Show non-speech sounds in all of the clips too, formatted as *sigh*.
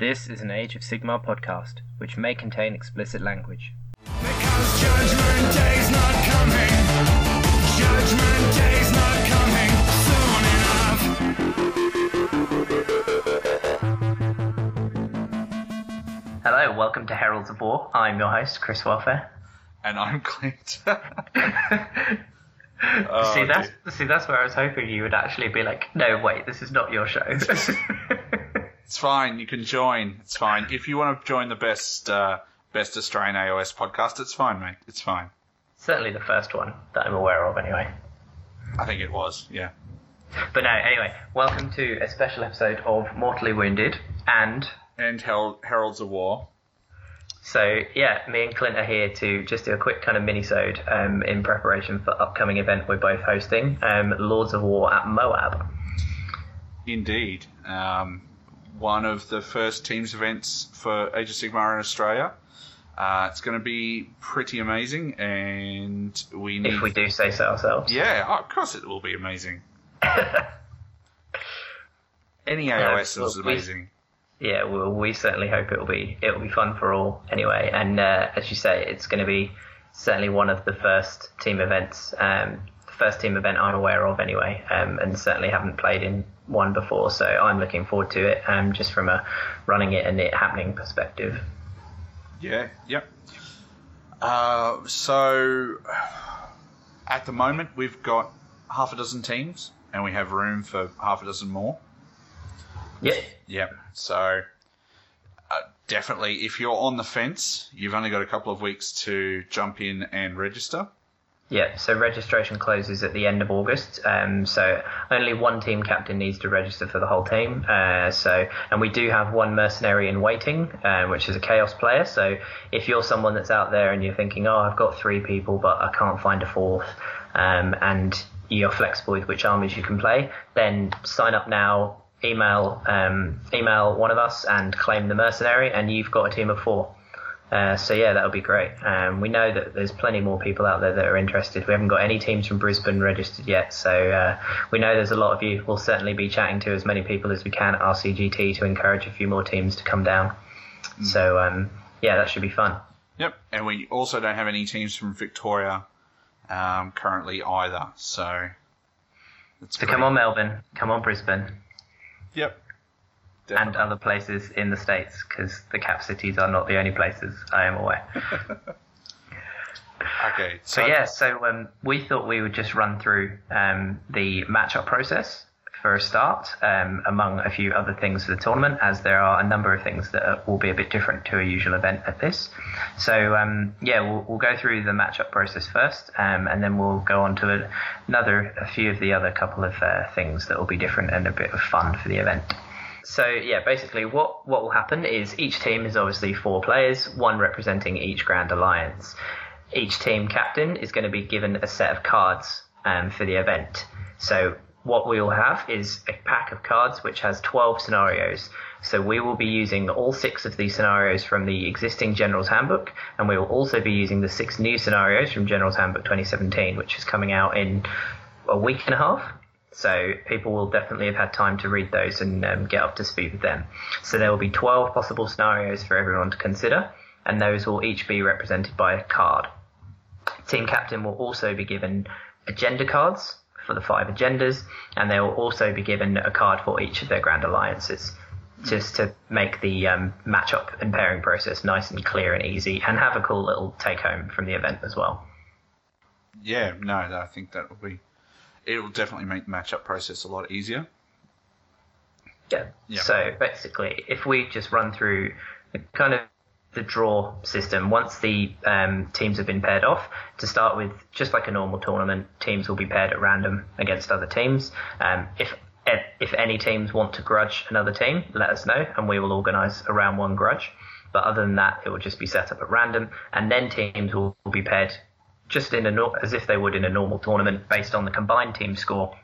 This is an Age of Sigmar podcast, which may contain explicit language. Because judgment day's not coming. Judgment day's not coming soon enough. Hello, welcome to Heralds of War. I'm your host, Chris Welfare. and I'm Clint. *laughs* Oh, see, Oh, that's dear. see, that's where I was hoping you would actually be like, no, wait, this is not your show. *laughs* It's fine. You can join. It's fine. If you want to join the best uh, best Australian AOS podcast, it's fine, mate. It's fine. Certainly the first one that I'm aware of, anyway. I think it was. Yeah. But no, anyway, welcome to a special episode of Mortally Wounded. And And Her- Heralds of War. so, yeah, me and Clint are here to just do a quick kind of mini-sode um, in preparation for upcoming event we're both hosting, um, Lords of War at Moab. Indeed. Um, one of the first teams events for Age of Sigmar in Australia. Uh, it's going to be pretty amazing, and we need. If we do say so ourselves. Yeah, oh, of course it will be amazing. *laughs* Any No, AOS is well, we- amazing. Yeah, well, we certainly hope it'll be it'll be fun for all anyway. And uh, as you say, it's going to be certainly one of the first team events, um, the first team event I'm aware of anyway, um, and certainly haven't played in one before. So I'm looking forward to it, um, just from a running it and it happening perspective. Yeah, yep. Uh, so, at the moment, we've got half a dozen teams, and we have room for half a dozen more. Yeah. Yep. So, uh, definitely, if you're on the fence, you've only got a couple of weeks to jump in and register. Yeah, so registration closes at the end of August. Um, so only one team captain needs to register for the whole team. Uh, so and we do have one mercenary in waiting, um, which is a chaos player. So if you're someone that's out there and you're thinking, oh, I've got three people, but I can't find a fourth, um, and you're flexible with which armies you can play, then sign up now. Email um, email one of us and claim the mercenary, and you've got a team of four. Uh, so yeah, that would be great. Um, we know that there's plenty more people out there that are interested. We haven't got any teams from Brisbane registered yet, so uh, we know there's a lot of you. We'll certainly be chatting to as many people as we can at RCGT to encourage a few more teams to come down. So um, yeah, that should be fun. Yep. And we also don't have any teams from Victoria um, currently either. So, So come on, Melbourne, come on, Brisbane, Yep. And other places in the states, because the cap cities are not the only places I am aware. *laughs* Okay. So yeah, so um, we thought we would just run through um, the matchup process for a start, um, among a few other things for the tournament, as there are a number of things that are, will be a bit different to a usual event at this. So um, yeah, we'll, we'll go through the matchup process first, um, and then we'll go on to another a few of the other couple of uh, things that will be different and a bit of fun for the event. So yeah, basically what, what will happen is each team is obviously four players, one representing each Grand Alliance. Each team captain is going to be given a set of cards um, for the event. So what we will have is a pack of cards which has 12 scenarios. So we will be using all six of these scenarios from the existing General's Handbook, and we will also be using the six new scenarios from General's Handbook 2017, which is coming out in a week and a half. So people will definitely have had time to read those and um, get up to speed with them. So there will be 12 possible scenarios for everyone to consider, and those will each be represented by a card. Team captain will also be given agenda cards for the five agendas, and they will also be given a card for each of their grand alliances, just to make the um, matchup and pairing process nice and clear and easy, and have a cool little take home from the event as well. Yeah, no, I think that will be. It will definitely make the matchup process a lot easier. Yeah. Yeah. So basically, if we just run through the kind of the draw system, once the um, teams have been paired off, to start with, just like a normal tournament, teams will be paired at random against other teams. Um, if if any teams want to grudge another team, let us know, and we will organise a round one grudge. But other than that, it will just be set up at random, and then teams will be paired just in a as if they would in a normal tournament, based on the combined team score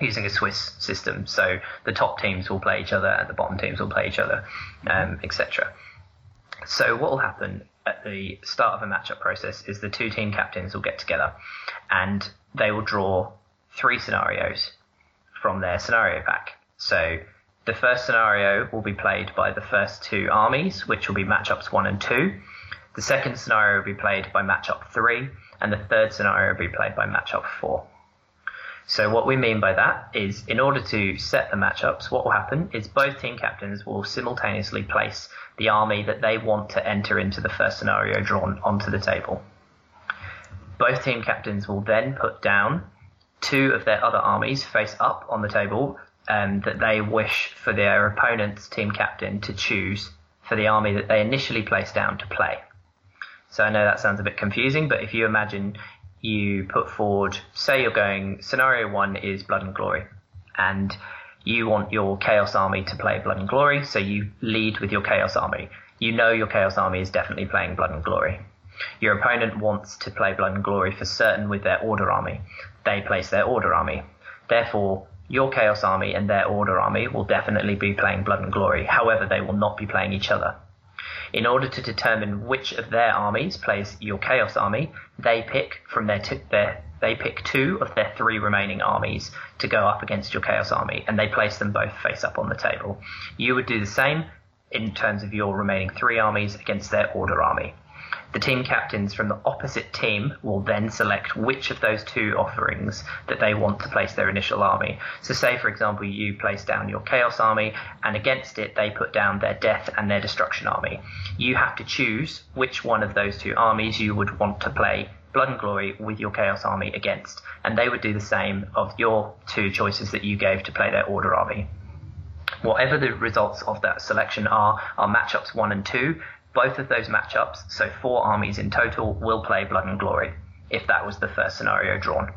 using a Swiss system. So the top teams will play each other and the bottom teams will play each other, um, etc. So what will happen at the start of a matchup process is the two team captains will get together and they will draw three scenarios from their scenario pack. So The first scenario will be played by the first two armies, which will be matchups one and two. The second scenario will be played by matchup three, and the third scenario will be played by matchup four. So what we mean by that is in order to set the matchups, what will happen is both team captains will simultaneously place the army that they want to enter into the first scenario drawn onto the table. Both team captains will then put down two of their other armies face up on the table um, that they wish for their opponent's team captain to choose for the army that they initially placed down to play. So I know that sounds a bit confusing, but if you imagine you put forward, say you're going, scenario one is Blood and Glory, and you want your Chaos Army to play Blood and Glory, so you lead with your Chaos Army. You know your Chaos Army is definitely playing Blood and Glory. Your opponent wants to play Blood and Glory for certain with their Order Army. They place their Order Army. Therefore, your Chaos Army and their Order Army will definitely be playing Blood and Glory. However, they will not be playing each other. In order to determine which of their armies plays your Chaos Army, they pick from their, t- their they pick two of their three remaining armies to go up against your Chaos Army, and they place them both face up on the table. You would do the same in terms of your remaining three armies against their Order Army. The team captains from the opposite team will then select which of those two offerings that they want to place their initial army. So, say for example, you place down your Chaos army, and against it they put down their Death and their Destruction army. You have to choose which one of those two armies you would want to play Blood and Glory with your Chaos army against, and they would do the same of your two choices that you gave to play their Order army. Whatever the results of that selection are, are matchups one and two, both of those matchups, so four armies in total, will play Blood and Glory if that was the first scenario drawn.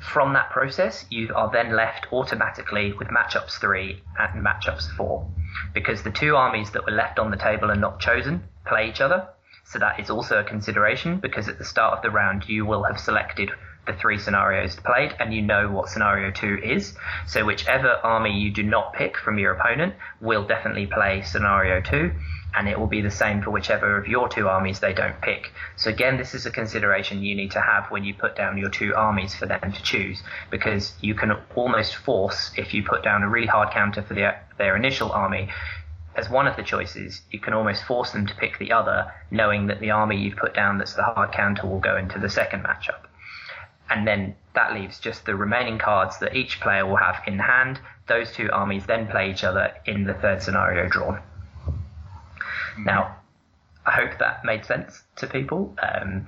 From that process, you are then left automatically with matchups three and matchups four, because the two armies that were left on the table and not chosen play each other. So that is also a consideration because at the start of the round you will have selected the three scenarios played and you know what scenario two is. So whichever army you do not pick from your opponent will definitely play scenario two and it will be the same for whichever of your two armies they don't pick. So again, this is a consideration you need to have when you put down your two armies for them to choose, because you can almost force, if you put down a really hard counter for their, their initial army, as one of the choices, you can almost force them to pick the other, knowing that the army you've put down that's the hard counter will go into the second matchup. And then that leaves just the remaining cards that each player will have in hand. Those two armies then play each other in the third scenario drawn. Now, I hope that made sense to people. Um,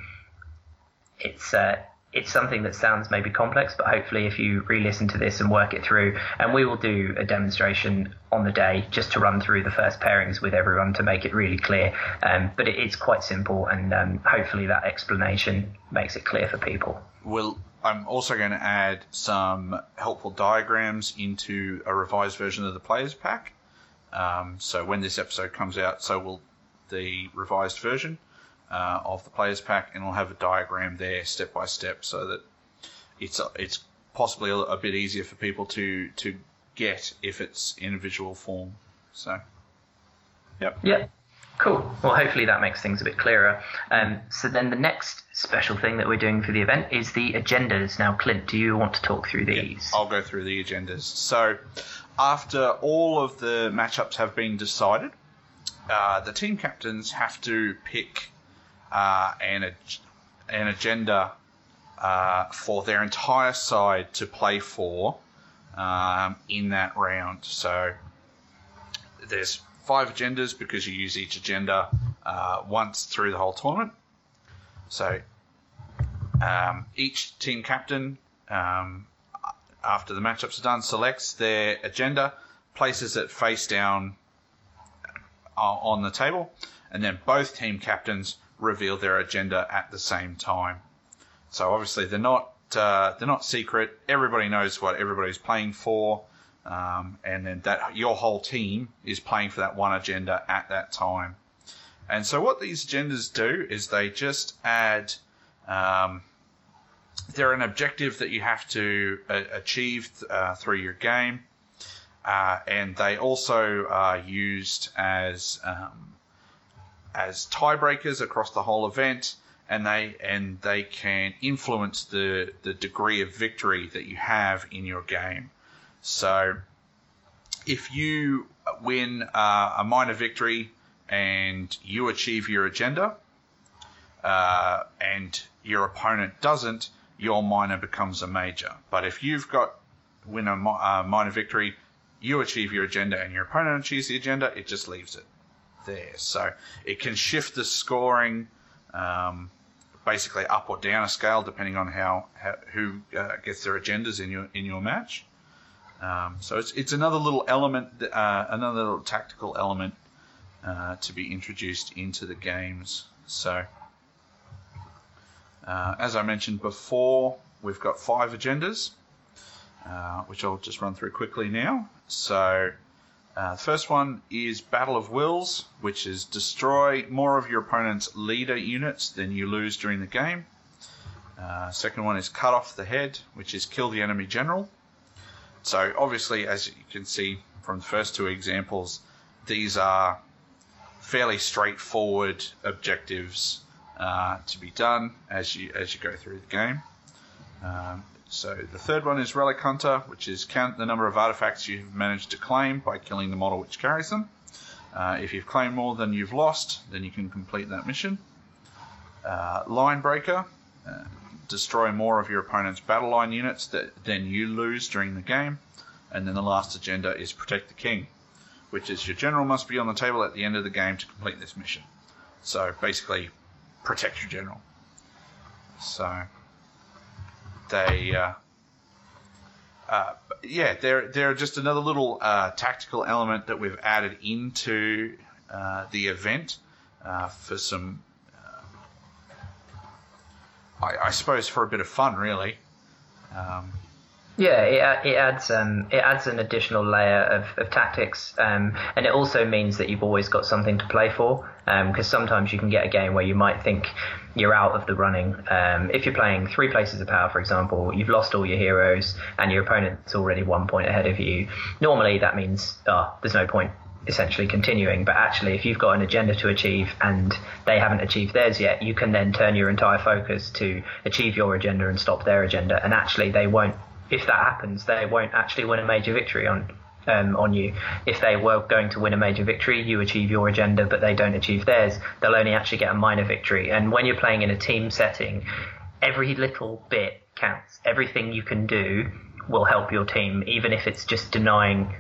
it's uh, it's something that sounds maybe complex, but hopefully, if you re-listen to this and work it through, and we will do a demonstration on the day just to run through the first pairings with everyone to make it really clear. Um, but it is quite simple, and um, hopefully, that explanation makes it clear for people. Well, I'm also going to add some helpful diagrams into a revised version of the players pack. Um, so when this episode comes out, so will the revised version uh, of the players pack, and we'll have a diagram there step by step, so that it's it's possibly a, a bit easier for people to to get if it's in a visual form. So, yep. Yeah. Cool. Well, hopefully that makes things a bit clearer. Um, so then the next special thing that we're doing for the event is the agendas. Now, Clint, do you want to talk through these? I'll go through the agendas. So, after all of the matchups have been decided, uh, the team captains have to pick uh, an, ag- an agenda uh, for their entire side to play for um, in that round. So, there's five agendas because you use each agenda uh, once through the whole tournament. So um, each team captain, um, after the matchups are done, selects their agenda, places it face down uh, on the table, and then both team captains reveal their agenda at the same time. So obviously they're not uh, they're not secret. Everybody knows what everybody's playing for, um, and then that your whole team is playing for that one agenda at that time. And so what these agendas do is they just add. Um, they're an objective that you have to uh, achieve uh, through your game, uh, and they also are used as um, as tiebreakers across the whole event, and they and they can influence the the degree of victory that you have in your game. So, if you win uh, a minor victory and you achieve your agenda, uh, and your opponent doesn't, your minor becomes a major. But if you've got win a uh, minor victory, you achieve your agenda, and your opponent achieves the agenda, it just leaves it there. So it can shift the scoring. Um, basically up or down a scale depending on how, how who uh, gets their agendas in your in your match. Um, so it's it's another little element, uh, another little tactical element uh, to be introduced into the games. So uh, as I mentioned before, we've got five agendas, uh, which I'll just run through quickly now. So uh, the first one is Battle of Wills, which is destroy more of your opponent's leader units than you lose during the game. Uh, second one is Cut Off the Head, which is kill the enemy general. So obviously, as you can see from the first two examples, these are fairly straightforward objectives uh, to be done as you as you go through the game. Um, so the third one is Relic Hunter, which is count the number of artifacts you've managed to claim by killing the model which carries them. Uh, if you've claimed more than you've lost, then you can complete that mission. Uh, line Breaker, uh, destroy more of your opponent's battle line units that, than you lose during the game. And then the last agenda is Protect the King, which is your general must be on the table at the end of the game to complete this mission. So basically, protect your general. So they, uh, uh, yeah, they're they're just another little uh, tactical element that we've added into uh, the event uh, for some, I, I suppose, for a bit of fun, really. Um, Yeah, it, it adds um, it adds an additional layer of, of tactics, um, and it also means that you've always got something to play for. Because sometimes you can get a game where you might think you're out of the running. Um, if you're playing three places of power, for example, you've lost all your heroes, and your opponent's already one point ahead of you. Normally, that means oh, there's no point essentially continuing. But actually, if you've got an agenda to achieve and they haven't achieved theirs yet, you can then turn your entire focus to achieve your agenda and stop their agenda. And actually, they won't. If that happens, they won't actually win a major victory on um, on you. If they were going to win a major victory, you achieve your agenda, but they don't achieve theirs. They'll only actually get a minor victory. And when you're playing in a team setting, every little bit counts. Everything you can do will help your team, even if it's just denying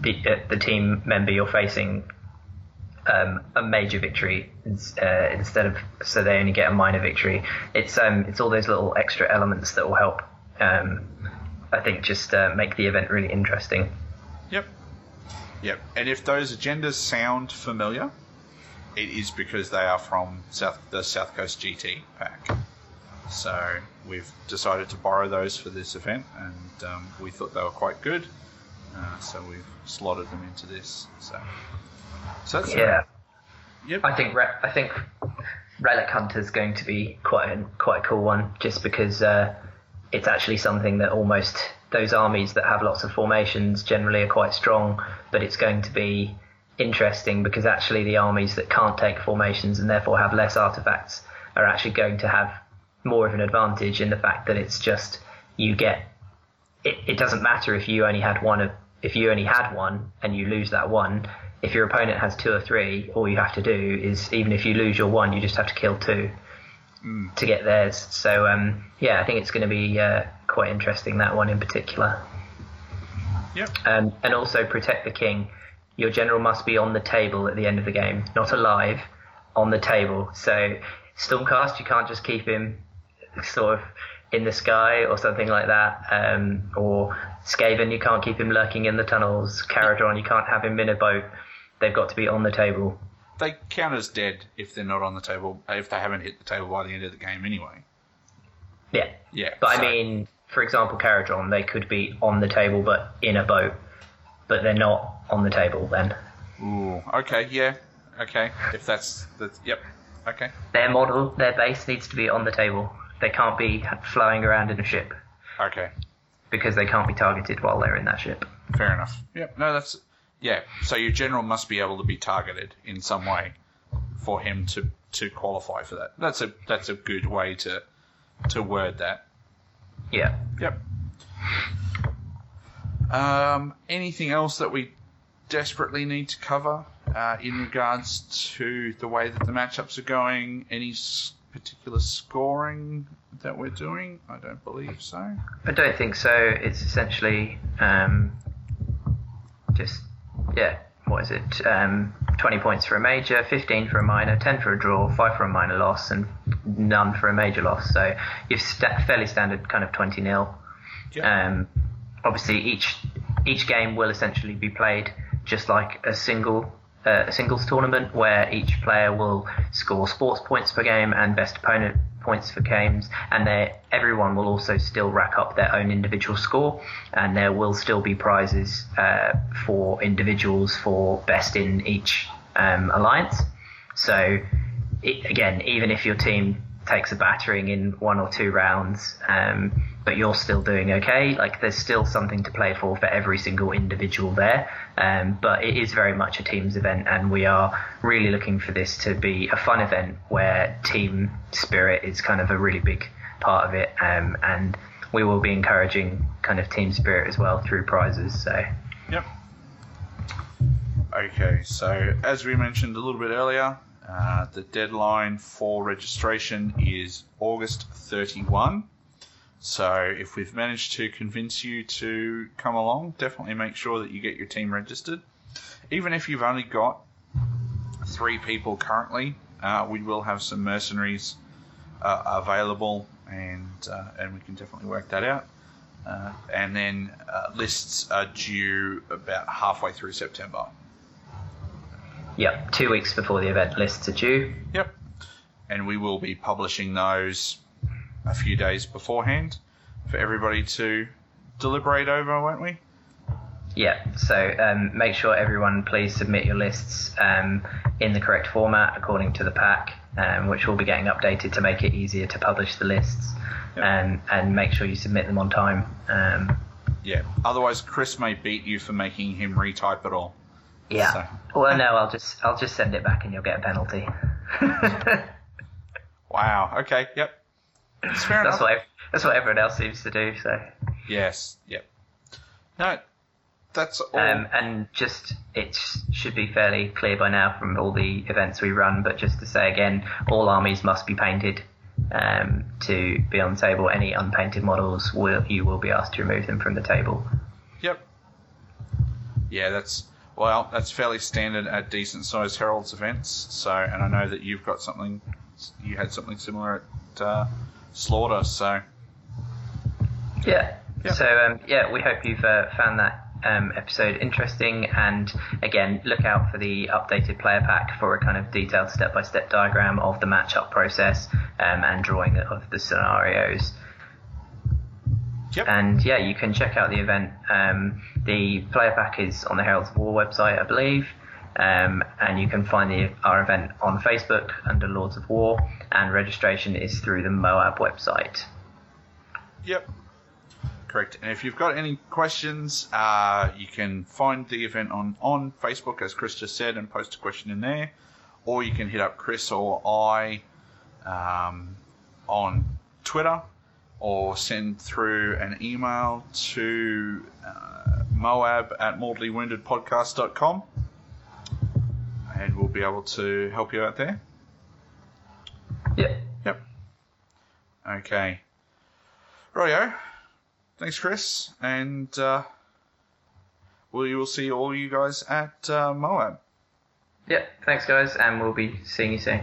the, uh, the team member you're facing um, a major victory uh, instead of so they only get a minor victory. It's um, it's all those little extra elements that will help. Um, I think just uh, make the event really interesting. Yep. Yep. And if those agendas sound familiar, it is because they are from South the South Coast GT pack. So we've decided to borrow those for this event, and um, we thought they were quite good. Uh, so we've slotted them into this. So, so that's Yeah, Yep. I think Re- I think Relic Hunter is going to be quite a, quite a cool one, just because uh, it's actually something that almost those armies that have lots of formations generally are quite strong, but it's going to be interesting because actually the armies that can't take formations and therefore have less artifacts are actually going to have more of an advantage in the fact that it's just you get it, it doesn't matter if you only had one of if you only had one and you lose that one if your opponent has two or three all you have to do is even if you lose your one you just have to kill two to get theirs so um, yeah I think it's going to be uh, quite interesting that one in particular Yep. um, and also protect the king. Your general must be on the table at the end of the game, not alive, on the table. So Stormcast, you can't just keep him sort of in the sky or something like that. Um, or Skaven, you can't keep him lurking in the tunnels. Kharadron, you can't have him in a boat. They've got to be on the table. They count as dead if they're not on the table, uh, if they haven't hit the table by the end of the game anyway. Yeah. Yeah. But so- I mean, for example, Kharadron, they could be on the table but in a boat, but they're not on the table then. Ooh, okay, yeah, okay. If that's the, yep, okay. Their model, their base needs to be on the table. They can't be flying around in a ship Okay, because they can't be targeted while they're in that ship. fair enough. Yep, no, that's yeah. So your general must be able to be targeted in some way for him to to qualify for that. That's a that's a good way to to word that. Yeah. Yep. Um, anything else that we desperately need to cover uh, in regards to the way that the matchups are going? Any s- particular scoring that we're doing? I don't believe so. I don't think so. It's essentially um, just yeah. What is it? Um, 20 points for a major, 15 for a minor, 10 for a draw, 5 for a minor loss, and none for a major loss. So you've sta fairly standard kind of 20 nil. Yeah. Um, obviously, each each game will essentially be played just like a single uh, a singles tournament, where each player will score sports points per game and best opponent points for games, and everyone will also still rack up their own individual score, and there will still be prizes uh, for individuals for best in each um, alliance. So it, again, even if your team takes a battering in one or two rounds, um, but you're still doing okay, like there's still something to play for for every single individual there. Um, but it is very much a teams event, and we are really looking for this to be a fun event where team spirit is kind of a really big part of it, um, and we will be encouraging kind of team spirit as well through prizes. So Yep. Okay, so as we mentioned a little bit earlier, uh, the deadline for registration is August 31. So if we've managed to convince you to come along, definitely make sure that you get your team registered. Even if you've only got three people currently, uh, we will have some mercenaries uh, available, and uh, and we can definitely work that out. Uh, and then lists are due about halfway through September. Yeah, two weeks before the event lists are due. Yep. And we will be publishing those a few days beforehand for everybody to deliberate over, won't we? Yeah, so um, make sure everyone please submit your lists um, in the correct format according to the pack, um, which will be getting updated to make it easier to publish the lists, Yep. um, and make sure you submit them on time. Um, Yeah. Otherwise, Chris may beat you for making him retype it all. Yeah. So- Well, no, I'll just I'll just send it back and you'll get a penalty. *laughs* Wow. Okay. Yep. It's fair that's enough. what that's what everyone else seems to do. So. Yes. Yep. No. That's all. Um, and just it should be fairly clear by now from all the events we run, but just to say again, all armies must be painted um, to be on the table. Any unpainted models, will, you will be asked to remove them from the table. Yep. Yeah, that's well, that's fairly standard at decent sized heralds events. So, and I know that you've got something, you had something similar at uh, Slaughter. So, Yeah. Yeah. So um, yeah, we hope you've uh, found that um, episode interesting, and again, look out for the updated player pack for a kind of detailed step-by-step diagram of the matchup process um, and drawing of the scenarios. Yep. And yeah, you can check out the event. Um, the player pack is on the Heralds of War website, I believe. Um, and you can find the, our event on Facebook under Lords of War, and registration is through the Moab website. Yep. Correct. And if you've got any questions, uh, you can find the event on, on Facebook, as Chris just said, and post a question in there. Or you can hit up Chris or I um, on Twitter, or send through an email to uh, moab at mortallywoundedpodcast.com. And we'll be able to help you out there. Yep. Yep. Okay. Rightio. Thanks, Chris. And uh, we will see all you guys at uh, Moab. Yep. Thanks, guys, and we'll be seeing you soon.